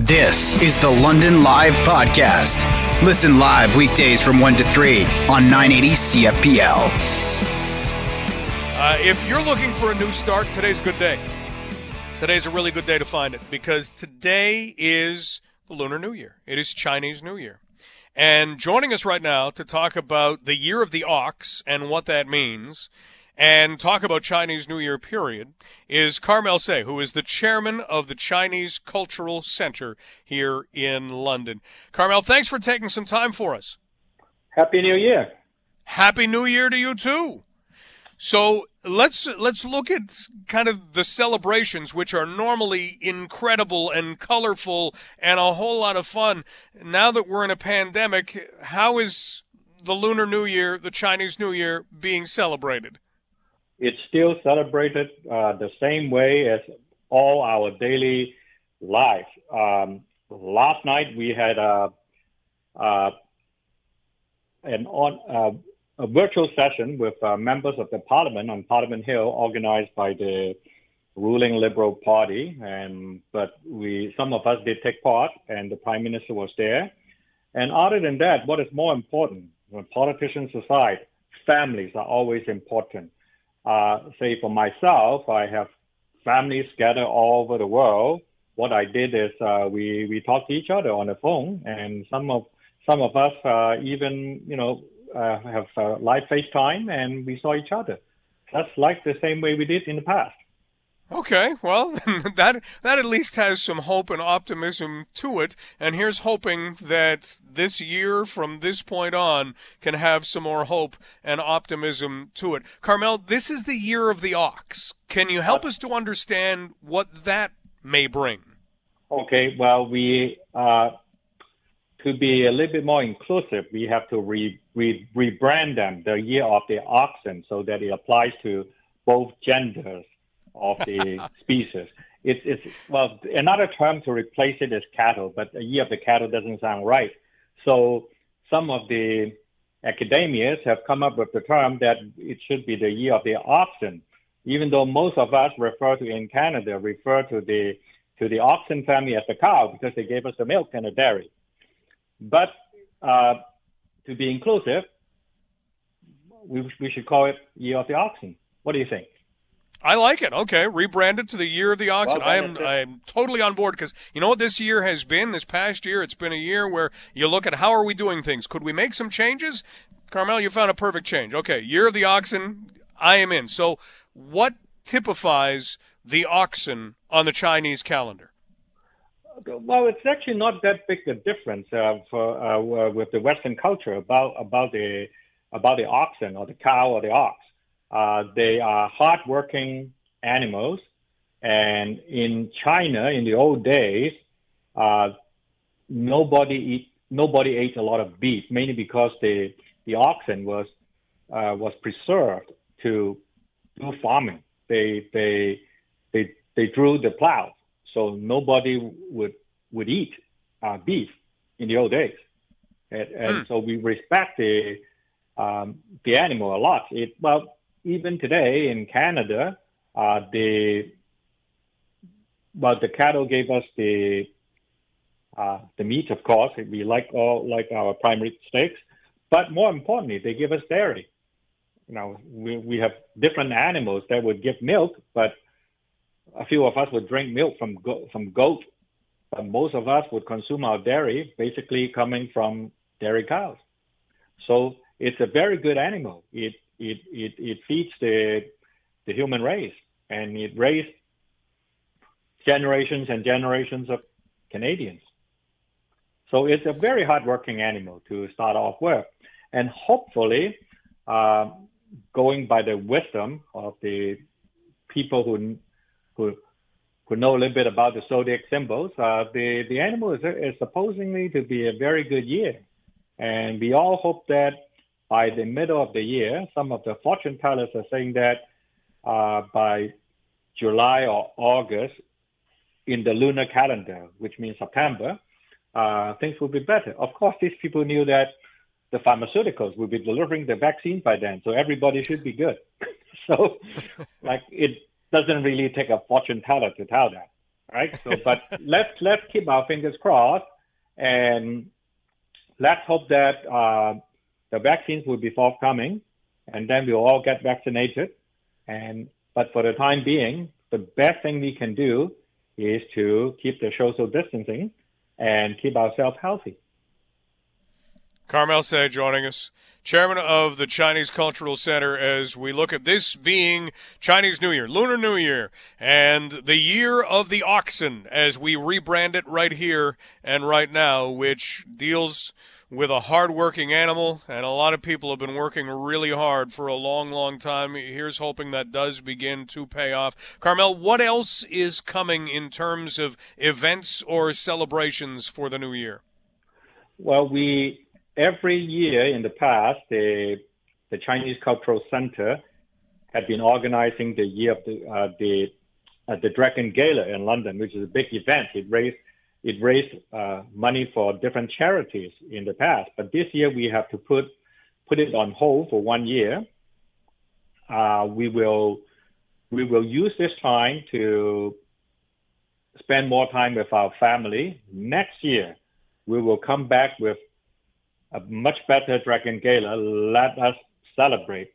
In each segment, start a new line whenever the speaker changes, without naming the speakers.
This is the London Live Podcast. Listen live weekdays from 1 to 3 on 980 CFPL.
Uh, if you're looking for a new start, today's a good day. Today's a really good day to find it because today is the Lunar New Year. It is Chinese New Year. And joining us right now to talk about the year of the ox and what that means and talk about Chinese New Year period is Carmel Tse, who is the chairman of the Chinese Cultural Center here in London. Carmel, thanks for taking some time for us.
Happy New Year.
Happy New Year to you too. So let's let's look at kind of the celebrations, which are normally incredible and colorful and a whole lot of fun. Now that we're in a pandemic, how is the Lunar New Year, the Chinese New Year, being celebrated?
It's still celebrated uh, the same way as all our daily life. Um, last night we had a, a an on uh, a virtual session with uh, members of the Parliament on Parliament Hill, organized by the ruling Liberal Party. And but we some of us did take part, and the Prime Minister was there. And other than that, what is more important when politicians aside, families are always important uh, say for myself, I have families scattered all over the world. What I did is uh, we we talked to each other on the phone, and some of some of us uh, even you know uh, have uh, live FaceTime, and we saw each other. That's like the same way we did in the past.
Okay, well, that that at least has some hope and optimism to it. And here's hoping that this year, from this point on, can have some more hope and optimism to it. Carmel, this is the year of the ox. Can you help us to understand what that may bring?
Okay, well, we uh, to be a little bit more inclusive, we have to re, re, rebrand them the year of the oxen so that it applies to both genders of the species. It's, it's, well, another term to replace it is cattle, but a year of the cattle doesn't sound right. So some of the academias have come up with the term that it should be the year of the oxen, even though most of us refer to in Canada refer to the to the oxen family as the cow because they gave us the milk and the dairy. But uh, to be inclusive, we, we should call it year of the oxen. What do you think?
I like it. Okay, rebranded to the year of the oxen. Well, I am I am totally on board because you know what this year has been. This past year, it's been a year where you look at how are we doing things. Could we make some changes? Carmel, you found a perfect change. Okay, year of the oxen. I am in. So, what typifies the oxen on the Chinese calendar?
Well, it's actually not that big a difference uh, for uh, with the Western culture about about the about the oxen or the cow or the ox. Uh, they are hardworking animals. And in China, in the old days, uh, nobody eat, nobody ate a lot of beef, mainly because the the oxen was uh, was preserved to do farming. They they they they drew the plow, so nobody would would eat uh, beef in the old days, and, and hmm. so we respect the um, the animal a lot. It well, even today in Canada, uh, the well, the cattle gave us the uh, the meat, of course. We like all like our primary steaks, but more importantly, they give us dairy. You know, we we have different animals that would give milk, but a few of us would drink milk from go- from goat, but most of us would consume our dairy basically coming from dairy cows. So it's a very good animal. It it, it, it feeds the, the human race and it raised generations and generations of Canadians. So it's a very hardworking animal to start off with. And hopefully, uh, going by the wisdom of the people who, who, who know a little bit about the zodiac symbols, uh, the, the animal is, is supposedly to be a very good year. And we all hope that by the middle of the year, some of the fortune tellers are saying that uh, by July or August, in the lunar calendar, which means September, uh, things will be better. Of course, these people knew that the pharmaceuticals will be delivering the vaccine by then, so everybody should be good. so, like, it doesn't really take a fortune teller to tell that. right? So, but let's let's keep our fingers crossed, and let's hope that uh, the vaccines will be forthcoming, and then we'll all get vaccinated. And but for the time being, the best thing we can do is to keep the social distancing and keep ourselves healthy.
Carmel Tse joining us, chairman of the Chinese Cultural Center, as we look at this being Chinese New Year, Lunar New Year, and the year of the oxen as we rebrand it right here and right now, which deals with a hard-working animal, and a lot of people have been working really hard for a long, long time. Here's hoping that does begin to pay off. Carmel, what else is coming in terms of events or celebrations for the new year?
Well, we every year in the past, the the Chinese Cultural Center had been organizing the year of the uh, the uh, the Dragon Gala in London, which is a big event. It raised it raised uh, money for different charities in the past, but this year we have to put put it on hold for one year. Uh, we will we will use this time to spend more time with our family. Next year, we will come back with a much better Dragon Gala. Let us celebrate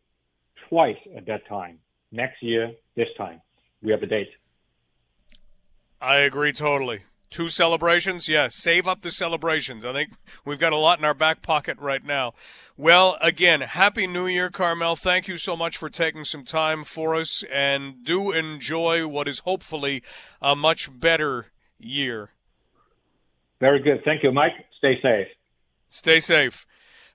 twice at that time. Next year, this time. We have a date.
I agree totally. Two celebrations? Yeah, save up the celebrations. I think we've got a lot in our back pocket right now. Well, again, Happy New Year, Carmel. Thank you so much for taking some time for us, and do enjoy what is hopefully a much better year.
Very good. Thank you, Mike. Stay safe.
Stay safe.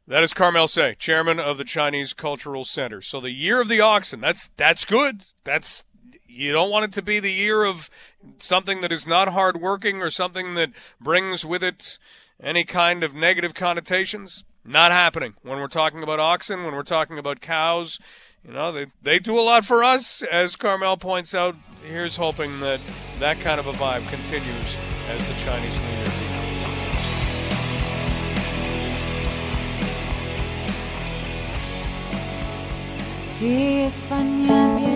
That is Carmel Tse, chairman of the Chinese Cultural Center. So the year of the oxen, that's that's good. That's you don't want it to be the year of something that is not hardworking or something that brings with it any kind of negative connotations. Not happening when we're talking about oxen, when we're talking about cows. You know, they, they do a lot for us, as Carmel points out. Here's hoping that that kind of a vibe continues as the Chinese New Year Sí, España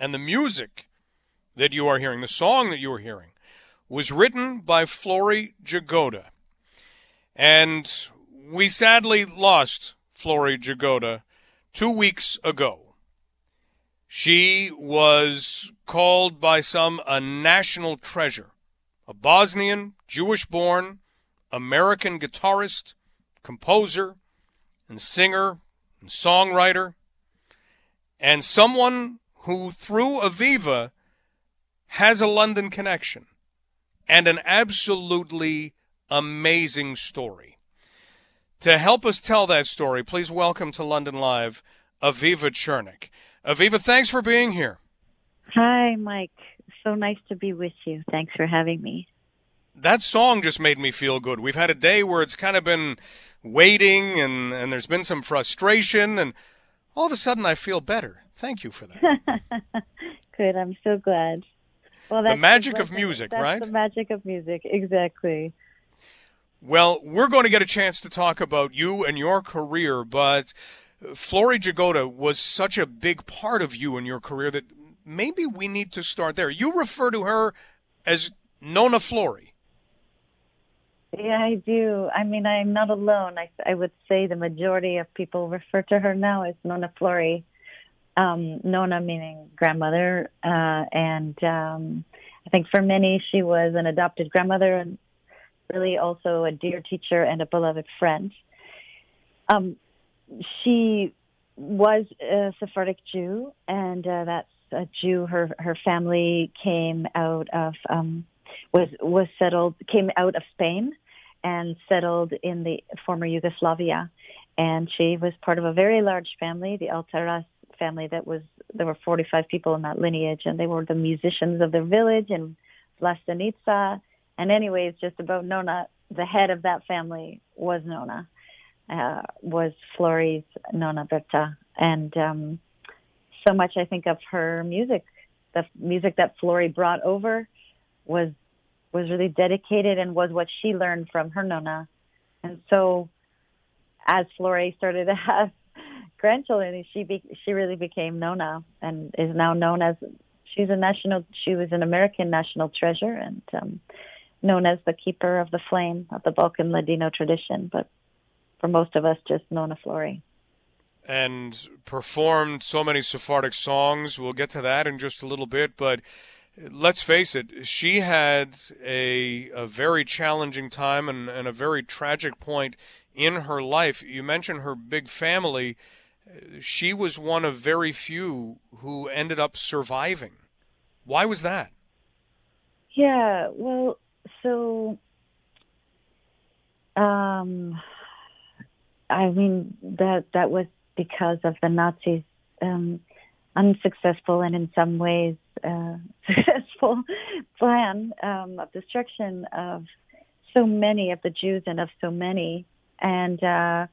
And the music that you are hearing, the song that you are hearing, was written by Flory Jagoda. And we sadly lost Flory Jagoda two weeks ago. She was called by some a national treasure, a Bosnian, Jewish born, American guitarist, composer, and singer and songwriter, and someone who, through Aviva, has a London connection and an absolutely amazing story. To help us tell that story, please welcome to London Live Aviva Chernik. Aviva, thanks for being here.
Hi, Mike. So nice to be with you. Thanks for having me.
That song just made me feel good. We've had a day where it's kind of been waiting and, and there's been some frustration and all of a sudden I feel better. Thank you for that.
Good. I'm so glad.
Well, that's the magic the, of music,
that's
right?
The magic of music, exactly.
Well, we're going to get a chance to talk about you and your career, but Flory Jagoda was such a big part of you and your career that maybe we need to start there. You refer to her as Nona Flory.
Yeah, I do. I mean, I'm not alone. I, I would say the majority of people refer to her now as Nona Flory. Um, Nona meaning grandmother, uh, and um, I think for many she was an adopted grandmother and really also a dear teacher and a beloved friend. Um, she was a Sephardic Jew, and uh, that's a Jew. Her her family came out of um, was was settled came out of Spain and settled in the former Yugoslavia, and she was part of a very large family, the Altaras family that was there were 45 people in that lineage, and they were the musicians of their village and Vlasenica. And anyways, just about Nona, the head of that family was Nona, uh, was Flory's Nona Berta, and um, so much I think of her music, the music that Flory brought over, was was really dedicated and was what she learned from her Nona, and so as Flory started to have grandchildren, she be, she really became Nona and is now known as she's a national. She was an American national treasure and um, known as the keeper of the flame of the Balkan Ladino tradition. But for most of us, just Nona Flory.
And performed so many Sephardic songs. We'll get to that in just a little bit, but let's face it, she had a, a very challenging time and, and, a very tragic point in her life. You mentioned her big family. She was one of very few who ended up surviving. Why was that?
Yeah, well, so um, I mean that that was because of the Nazis' um, unsuccessful and in some ways uh, successful plan um, of destruction of so many of the Jews and of so many and uh,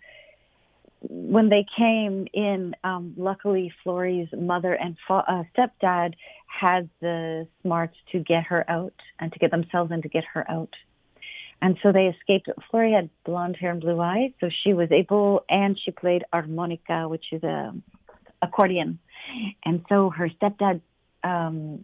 when they came in, um, luckily Flory's mother and fa- uh, stepdad had the smarts to get her out and to get themselves and to get her out. And so they escaped. Flory had blonde hair and blue eyes, so she was able, and she played harmonica, which is a accordion. And so her stepdad, um,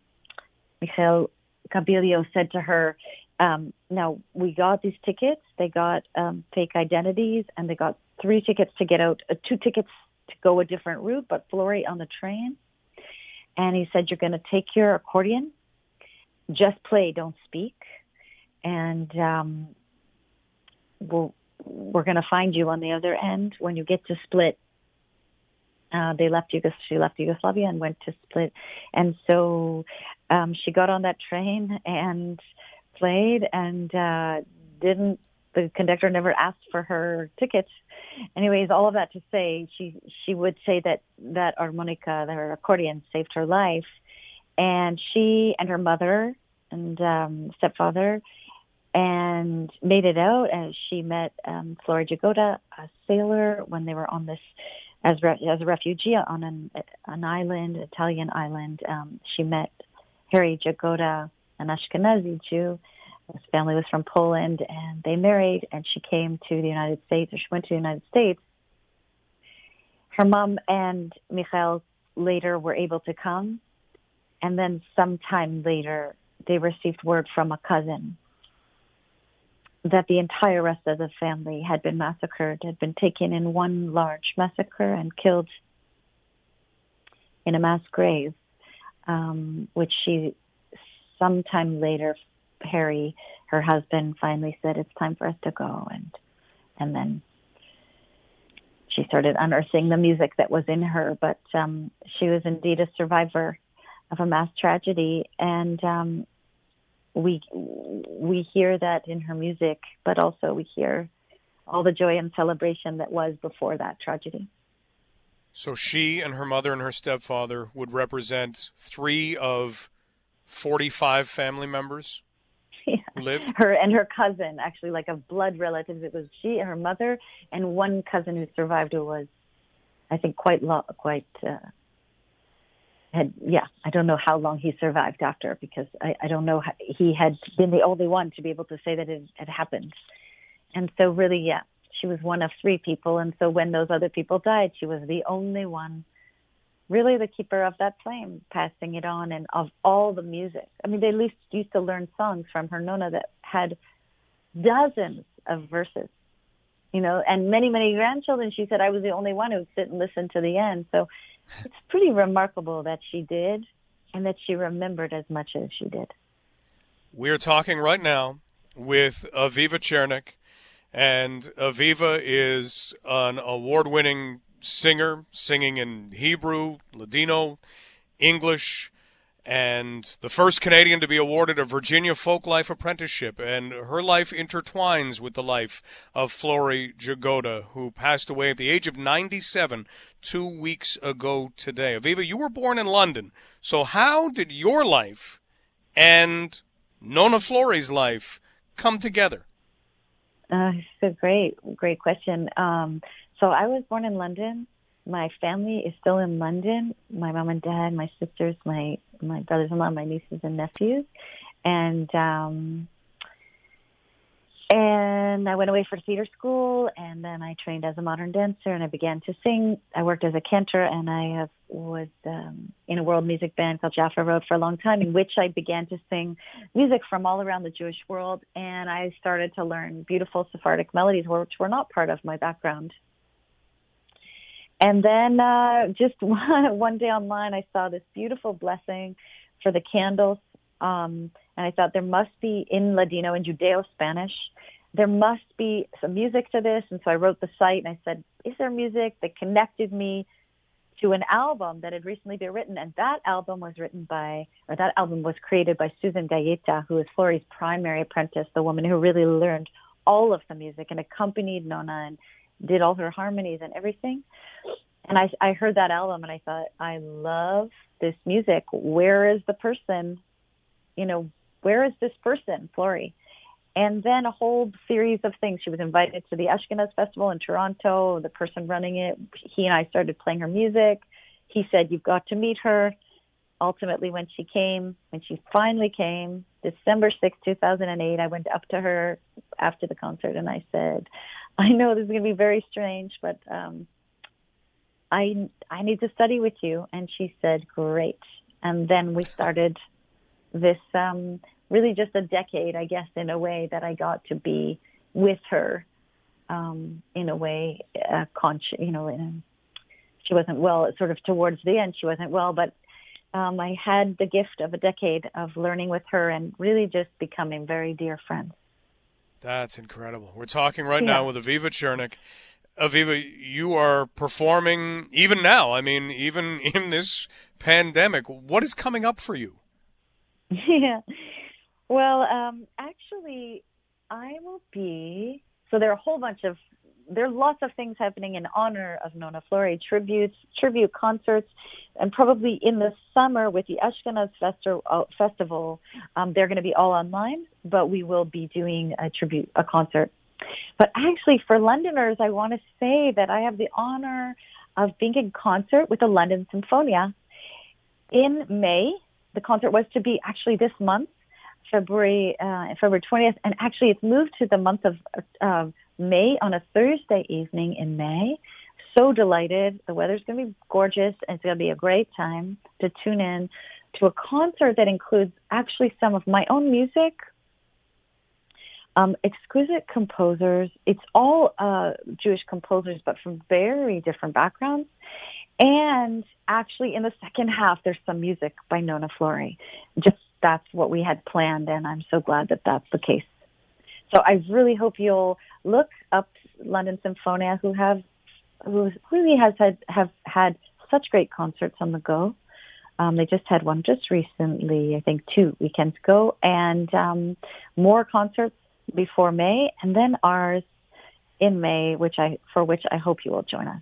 Michael Cabilio, said to her, um, now we got these tickets. They got um, fake identities, and they got three tickets to get out, uh, two tickets to go a different route, but Flory on the train. And he said, "You're going to take your accordion, just play, don't speak, and um, we'll, we're going to find you on the other end when you get to Split." Uh, they left Yugos- she left Yugoslavia and went to Split, and so um, she got on that train and played and uh, didn't the conductor never asked for her ticket. Anyways, all of that to say, she she would say that that harmonica, her accordion, saved her life, and she and her mother and um, stepfather and made it out. And she met um, Flora Jagoda, a sailor, when they were on this as re- as a refugee on an an island, Italian island. Um, she met Harry Jagoda, an Ashkenazi Jew, his family was from Poland, and they married, and she came to the United States, or she went to the United States. Her mom and Michael later were able to come, and then sometime later, they received word from a cousin that the entire rest of the family had been massacred, had been taken in one large massacre and killed in a mass grave, um, which she sometime later Harry, her husband, finally said, "It's time for us to go," and and then she started unearthing the music that was in her. But um, she was indeed a survivor of a mass tragedy, and um, we we hear that in her music, but also we hear all the joy and celebration that was before that tragedy.
So she and her mother and her stepfather would represent three of 45 family members
yeah.
lived?
Her and her cousin, actually, like a blood relatives. It was she, and her mother, and one cousin who survived, who was, I think, quite lo- quite. Uh, had yeah, I don't know how long he survived after because I, I don't know how, he had been the only one to be able to say that it had happened, and so really, yeah, she was one of three people, and so when those other people died, she was the only one really the keeper of that flame, passing it on, and of all the music. I mean, they at least used to learn songs from her nona that had dozens of verses, you know, and many, many grandchildren. She said I was the only one who would sit and listen to the end. So it's pretty remarkable that she did, and that she remembered as much as she did.
We're talking right now with Aviva Chernik, and Aviva is an award-winning singer, singing in Hebrew, Ladino, English, and the first Canadian to be awarded a Virginia Folklife Apprenticeship. And her life intertwines with the life of Flory Jagoda, who passed away at the age of 97 two weeks ago today. Aviva, you were born in London. So, how did your life and Nona Flory's life come together?
Uh, it's a great, great question. Um, so, I was born in London my family is still in London. My mom and dad, my sisters, my my brothers-in-law, my nieces and nephews, and um, and I went away for theater school, and then I trained as a modern dancer, and I began to sing. I worked as a cantor, and I have, was um, in a world music band called Jaffa Road for a long time, in which I began to sing music from all around the Jewish world, and I started to learn beautiful Sephardic melodies, which were not part of my background and then uh, just one, one day online, I saw this beautiful blessing for the candles. Um, and I thought there must be in Ladino and Judeo Spanish, there must be some music to this. And so I wrote the site and I said, Is there music that connected me to an album that had recently been written? And that album was written by, or that album was created by Susan Gaeta, who is Flory's primary apprentice, the woman who really learned all of the music and accompanied Nona and did all her harmonies and everything. And I, I heard that album and I thought, I love this music. Where is the person? You know, where is this person, Flory? And then a whole series of things. She was invited to the Ashkenaz Festival in Toronto. The person running it, he and I started playing her music. He said, You've got to meet her. Ultimately, when she came, when she finally came, December 6, 2008, I went up to her after the concert and I said, I know this is going to be very strange, but um, I I need to study with you." And she said, "Great." And then we started this um, really just a decade, I guess, in a way that I got to be with her um, in a way, uh, conscious, you know, in a, she wasn't well, sort of towards the end, she wasn't well, but um, I had the gift of a decade of learning with her and really just becoming very dear friends.
That's incredible. We're talking right yeah. now with Aviva Chernik. Aviva, you are performing even now. I mean, even in this pandemic. What is coming up for you?
Yeah. Well, um, actually, I will be. So there are a whole bunch of there are lots of things happening in honor of Nona Flory, tributes, tribute concerts, and probably in the summer with the Ashkenaz Festi- uh, Festival, um, they're going to be all online, but we will be doing a tribute, a concert. But actually, for Londoners, I want to say that I have the honor of being in concert with the London Symphonia in May. The concert was to be actually this month, February uh, February 20th, and actually it's moved to the month of uh, May on a Thursday evening in May. So delighted. The weather's going to be gorgeous and it's going to be a great time to tune in to a concert that includes actually some of my own music, um, exquisite composers. It's all uh, Jewish composers, but from very different backgrounds. And actually, in the second half, there's some music by Nona Flory. Just that's what we had planned, and I'm so glad that that's the case. So I really hope you'll look up London Symphonia, who have who really has had have had such great concerts on the go. Um, they just had one just recently, I think two weekends ago, and um, more concerts before May, and then ours in May, which I for which I hope you will join us.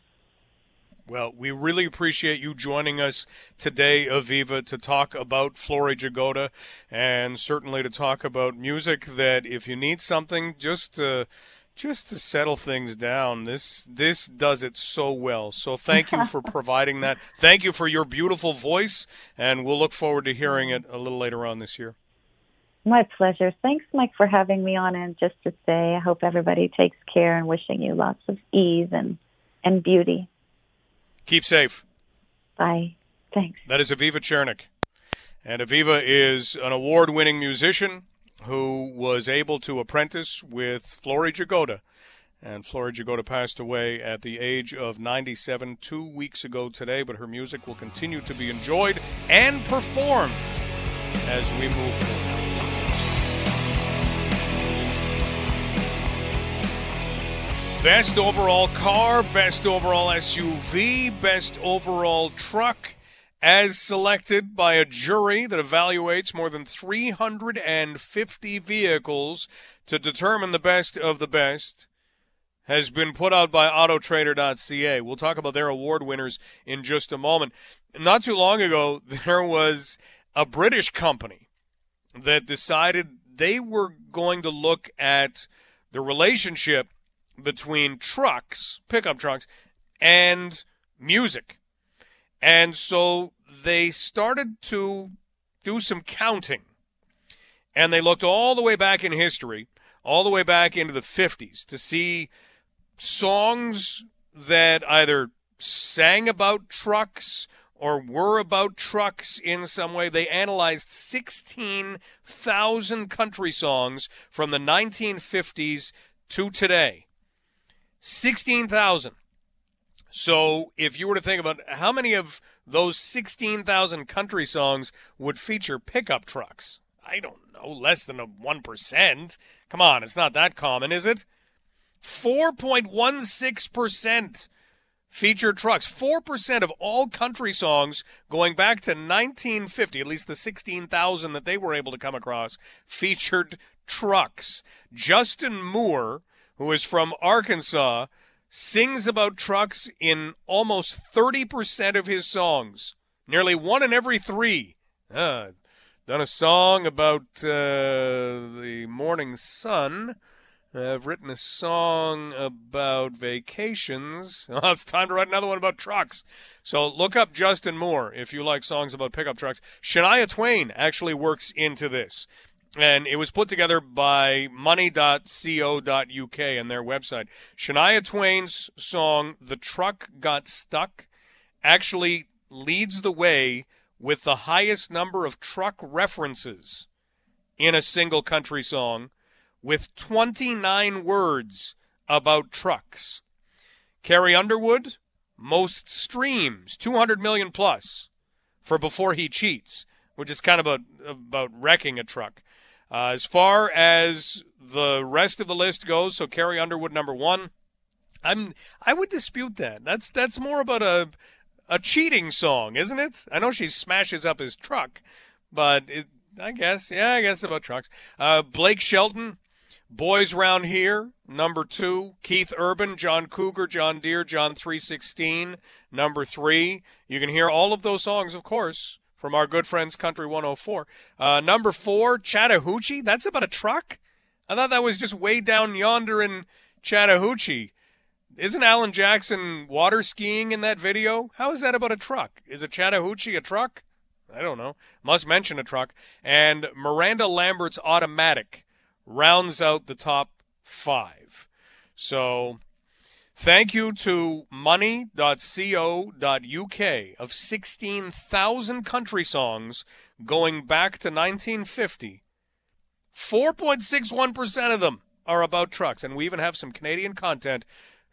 Well, we really appreciate you joining us today, Aviva, to talk about Flory Jagoda and certainly to talk about music that if you need something just to just to settle things down, this this does it so well. So thank you for providing that. Thank you for your beautiful voice and we'll look forward to hearing it a little later on this year.
My pleasure. Thanks, Mike, for having me on. And just to say, I hope everybody takes care and wishing you lots of ease and, and beauty.
Keep safe.
Bye. Thanks.
That is Aviva Chernik. And Aviva is an award winning musician who was able to apprentice with Flory Jagoda. And Flory Jagoda passed away at the age of 97 two weeks ago today, but her music will continue to be enjoyed and performed as we move forward. Best overall car, best overall SUV, best overall truck, as selected by a jury that evaluates more than 350 vehicles to determine the best of the best, has been put out by Autotrader.ca. We'll talk about their award winners in just a moment. Not too long ago, there was a British company that decided they were going to look at the relationship between trucks, pickup trucks, and music. And so they started to do some counting. And they looked all the way back in history, all the way back into the 50s, to see songs that either sang about trucks or were about trucks in some way. They analyzed 16,000 country songs from the 1950s to today. 16,000. So if you were to think about how many of those 16,000 country songs would feature pickup trucks, I don't know, less than a 1%. Come on, it's not that common, is it? 4.16% feature trucks. 4% of all country songs going back to 1950, at least the 16,000 that they were able to come across, featured trucks. Justin Moore, who is from Arkansas, sings about trucks in almost 30% of his songs. Nearly one in every three. Uh, done a song about uh, the morning sun. I've written a song about vacations. Oh, it's time to write another one about trucks. So look up Justin Moore if you like songs about pickup trucks. Shania Twain actually works into this and it was put together by money.co.uk and their website. Shania Twain's song The Truck Got Stuck actually leads the way with the highest number of truck references in a single country song with 29 words about trucks. Carrie Underwood, most streams, 200 million plus for Before He Cheats, which is kind of a, about wrecking a truck. Uh, as far as the rest of the list goes, so Carrie Underwood number one. I'm I would dispute that. That's that's more about a a cheating song, isn't it? I know she smashes up his truck, but it, I guess yeah, I guess about trucks. Uh, Blake Shelton, Boys Round Here, number two. Keith Urban, John Cougar, John Deere, John 316, number three. You can hear all of those songs, of course, from our good friends Country 104. Uh, number four, Chattahoochee. That's about a truck. I thought that was just way down yonder in Chattahoochee. Isn't Alan Jackson water skiing in that video? How is that about a truck? Is a Chattahoochee a truck? I don't know. Must mention a truck. And Miranda Lambert's Automatic rounds out the top five. So Thank you to money.co.uk of 16,000 country songs going back to 1950. 4.61% of them are about trucks, and we even have some Canadian content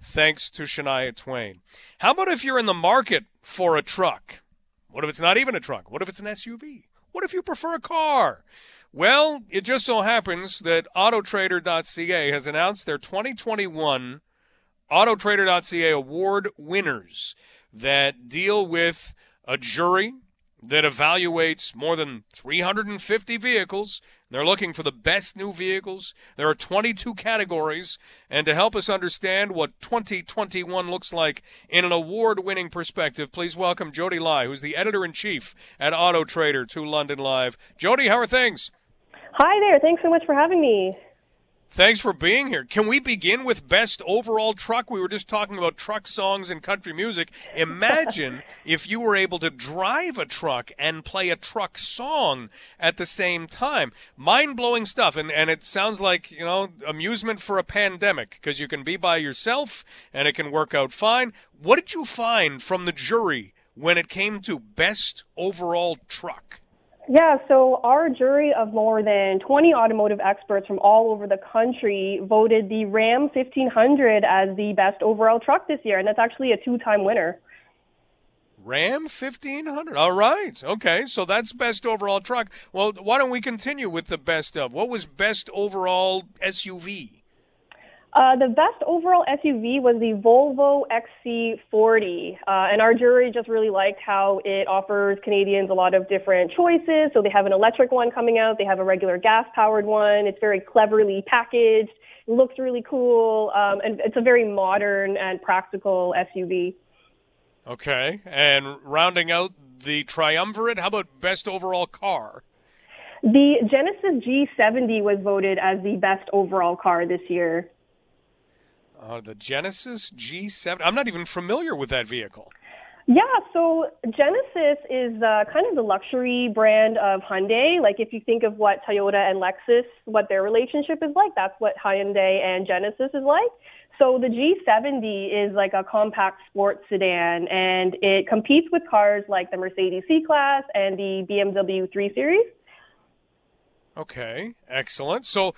thanks to Shania Twain. How about if you're in the market for a truck? What if it's not even a truck? What if it's an SUV? What if you prefer a car? Well, it just so happens that Autotrader.ca has announced their 2021 Autotrader.ca award winners that deal with a jury that evaluates more than 350 vehicles. They're looking for the best new vehicles. There are 22 categories. And to help us understand what 2021 looks like in an award winning perspective, please welcome Jody Lai, who's the editor in chief at Auto Trader to London Live. Jody, how are things?
Hi there. Thanks so much for having me.
Thanks for being here. Can we begin with best overall truck? We were just talking about truck songs and country music. Imagine if you were able to drive a truck and play a truck song at the same time. Mind blowing stuff. And, and it sounds like, you know, amusement for a pandemic because you can be by yourself and it can work out fine. What did you find from the jury when it came to best overall truck?
Yeah, so our jury of more than 20 automotive experts from all over the country voted the Ram 1500 as the best overall truck this year, and that's actually a two time winner.
Ram 1500. All right. Okay. So that's best overall truck. Well, why don't we continue with the best of? What was best overall SUV?
Uh, the best overall SUV was the Volvo XC40, uh, and our jury just really liked how it offers Canadians a lot of different choices. So they have an electric one coming out, they have a regular gas-powered one. It's very cleverly packaged, looks really cool, um, and it's a very modern and practical SUV.
Okay, and rounding out the triumvirate, how about best overall car?
The Genesis G70 was voted as the best overall car this year.
Uh, the Genesis G7. I'm not even familiar with that vehicle.
Yeah, so Genesis is uh, kind of the luxury brand of Hyundai. Like if you think of what Toyota and Lexus, what their relationship is like, that's what Hyundai and Genesis is like. So the G70 is like a compact sports sedan and it competes with cars like the Mercedes C-Class and the BMW 3 Series.
Okay, excellent. So,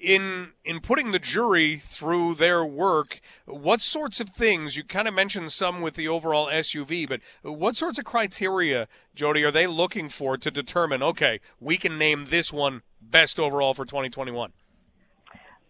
in in putting the jury through their work, what sorts of things you kind of mentioned some with the overall SUV, but what sorts of criteria, Jody, are they looking for to determine? Okay, we can name this one best overall for 2021.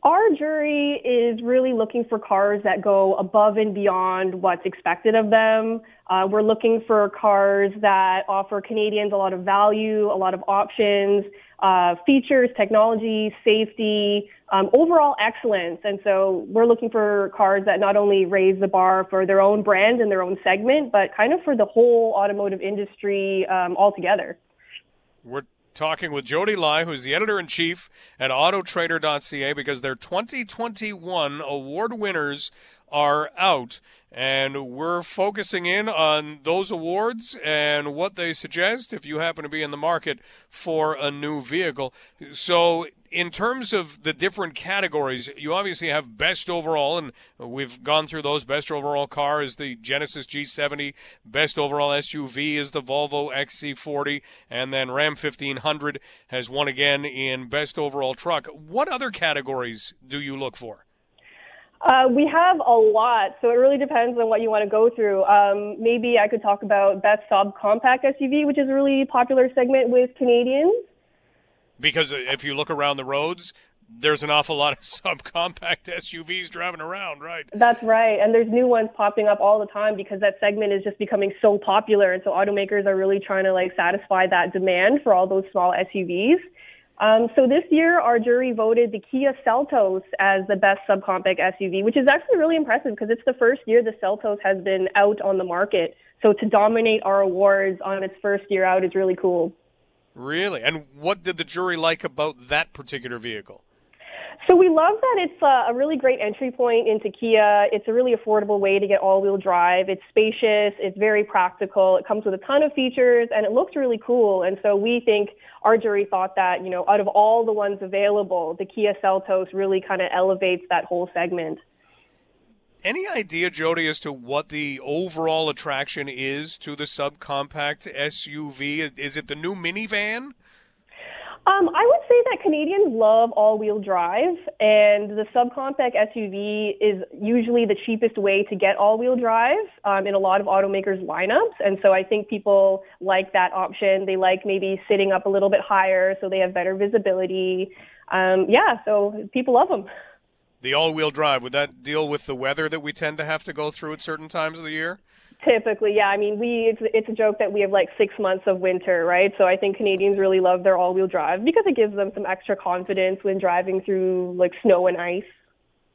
Our jury is really looking for cars that go above and beyond what's expected of them. Uh, we're looking for cars that offer Canadians a lot of value, a lot of options, uh, features, technology, safety, um, overall excellence. And so we're looking for cars that not only raise the bar for their own brand and their own segment, but kind of for the whole automotive industry um, altogether.
We're talking with Jody Lai, who's the editor in chief at Autotrader.ca, because their 2021 award winners are out. And we're focusing in on those awards and what they suggest if you happen to be in the market for a new vehicle. So, in terms of the different categories, you obviously have best overall, and we've gone through those. Best overall car is the Genesis G70. Best overall SUV is the Volvo XC40, and then Ram 1500 has won again in best overall truck. What other categories do you look for?
Uh, we have a lot, so it really depends on what you want to go through. Um, maybe I could talk about best subcompact SUV, which is a really popular segment with Canadians.
Because if you look around the roads, there's an awful lot of subcompact SUVs driving around, right?
That's right. And there's new ones popping up all the time because that segment is just becoming so popular. And so automakers are really trying to like satisfy that demand for all those small SUVs. Um, so this year, our jury voted the Kia Seltos as the best subcompact SUV, which is actually really impressive because it's the first year the Seltos has been out on the market. So to dominate our awards on its first year out is really cool.
Really? And what did the jury like about that particular vehicle?
So we love that it's a really great entry point into Kia. It's a really affordable way to get all-wheel drive. It's spacious. It's very practical. It comes with a ton of features, and it looks really cool. And so we think our jury thought that, you know, out of all the ones available, the Kia Seltos really kind of elevates that whole segment.
Any idea, Jody, as to what the overall attraction is to the subcompact SUV? Is it the new minivan?
Um, I would say that Canadians love all-wheel drive, and the subcompact SUV is usually the cheapest way to get all-wheel drive um, in a lot of automakers' lineups. And so I think people like that option. They like maybe sitting up a little bit higher, so they have better visibility. Um, yeah, so people love them.
The all-wheel drive would that deal with the weather that we tend to have to go through at certain times of the year?
Typically, yeah. I mean, we it's, it's a joke that we have like six months of winter, right? So I think Canadians really love their all-wheel drive because it gives them some extra confidence when driving through like snow and ice.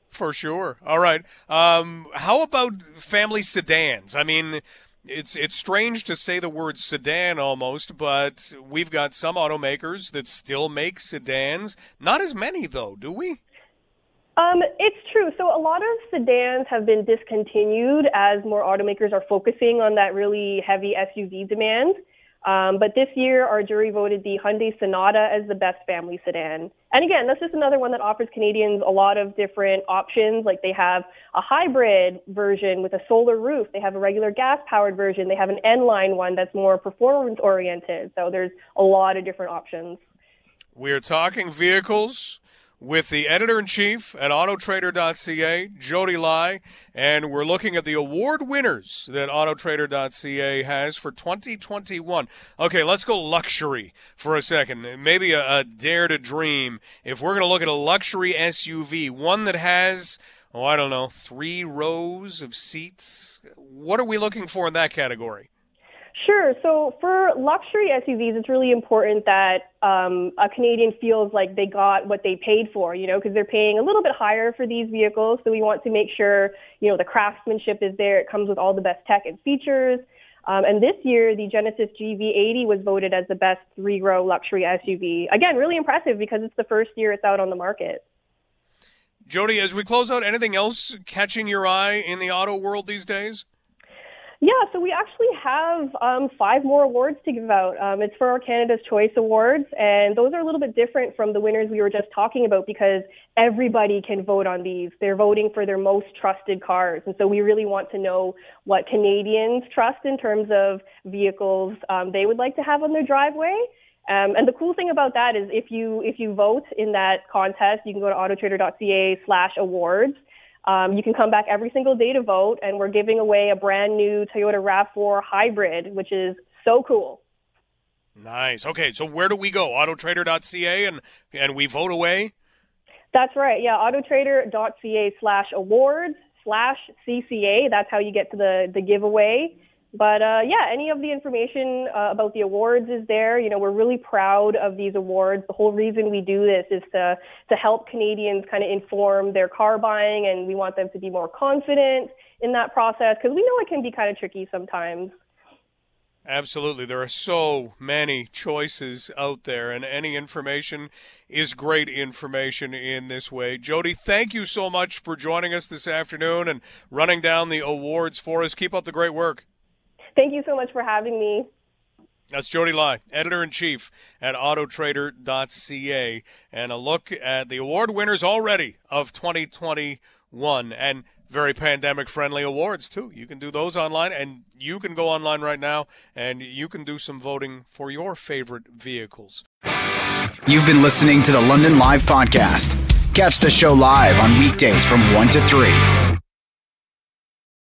For sure. All right. Um, how about family sedans? I mean, it's it's strange to say the word sedan almost, but we've got some automakers that still make sedans. Not as many though, do we?
Um, it's true. So a lot of sedans have been discontinued as more automakers are focusing on that really heavy SUV demand. Um, but this year, our jury voted the Hyundai Sonata as the best family sedan. And again, that's just another one that offers Canadians a lot of different options. Like they have a hybrid version with a solar roof. They have a regular gas-powered version. They have an N-line one that's more performance-oriented. So there's a lot of different options.
We're talking vehicles with the editor in chief at Autotrader.ca, Jody Lai, and we're looking at the award winners that Autotrader.ca has for 2021. Okay, let's go luxury for a second. Maybe a, a dare to dream. If we're going to look at a luxury SUV, one that has oh, I don't know, three rows of seats. What are we looking for in that category?
Sure. So for luxury SUVs, it's really important that um, a Canadian feels like they got what they paid for, you know, because they're paying a little bit higher for these vehicles. So we want to make sure, you know, the craftsmanship is there. It comes with all the best tech and features. Um, and this year, the Genesis GV80 was voted as the best three-row luxury SUV. Again, really impressive because it's the first year it's out on the market.
Jody, as we close out, anything else catching your eye in the auto world these days?
Yeah, so we actually have um, five more awards to give out. Um, it's for our Canada's Choice Awards, and those are a little bit different from the winners we were just talking about because everybody can vote on these. They're voting for their most trusted cars, and so we really want to know what Canadians trust in terms of vehicles um, they would like to have on their driveway. Um, and the cool thing about that is if you if you vote in that contest, you can go to autotrader.ca slash awards um, you can come back every single day to vote, and we're giving away a brand new Toyota RAV4 hybrid, which is so cool.
Nice. Okay, so where do we go? Autotrader.ca and and we vote away.
That's right. Yeah, autotrader.ca slash awards slash CCA. That's how you get to the the giveaway. But uh, yeah, any of the information uh, about the awards is there. You know, we're really proud of these awards. The whole reason we do this is to to help Canadians kind of inform their car buying, and we want them to be more confident in that process because we know it can be kind of tricky sometimes.
Absolutely. There are so many choices out there, and any information is great information in this way. Jodi, thank you so much for joining us this afternoon and running down the awards for us. Keep up the great work.
Thank you so much for having me.
That's Jodi Lai, editor in chief at Autotrader.ca, and a look at the award winners already of 2021 and very pandemic friendly awards too. You can do those online, and you can go online right now and you can do some voting for your favorite vehicles.
You've been listening to the London Live Podcast. Catch the show live on weekdays from 1 to 3.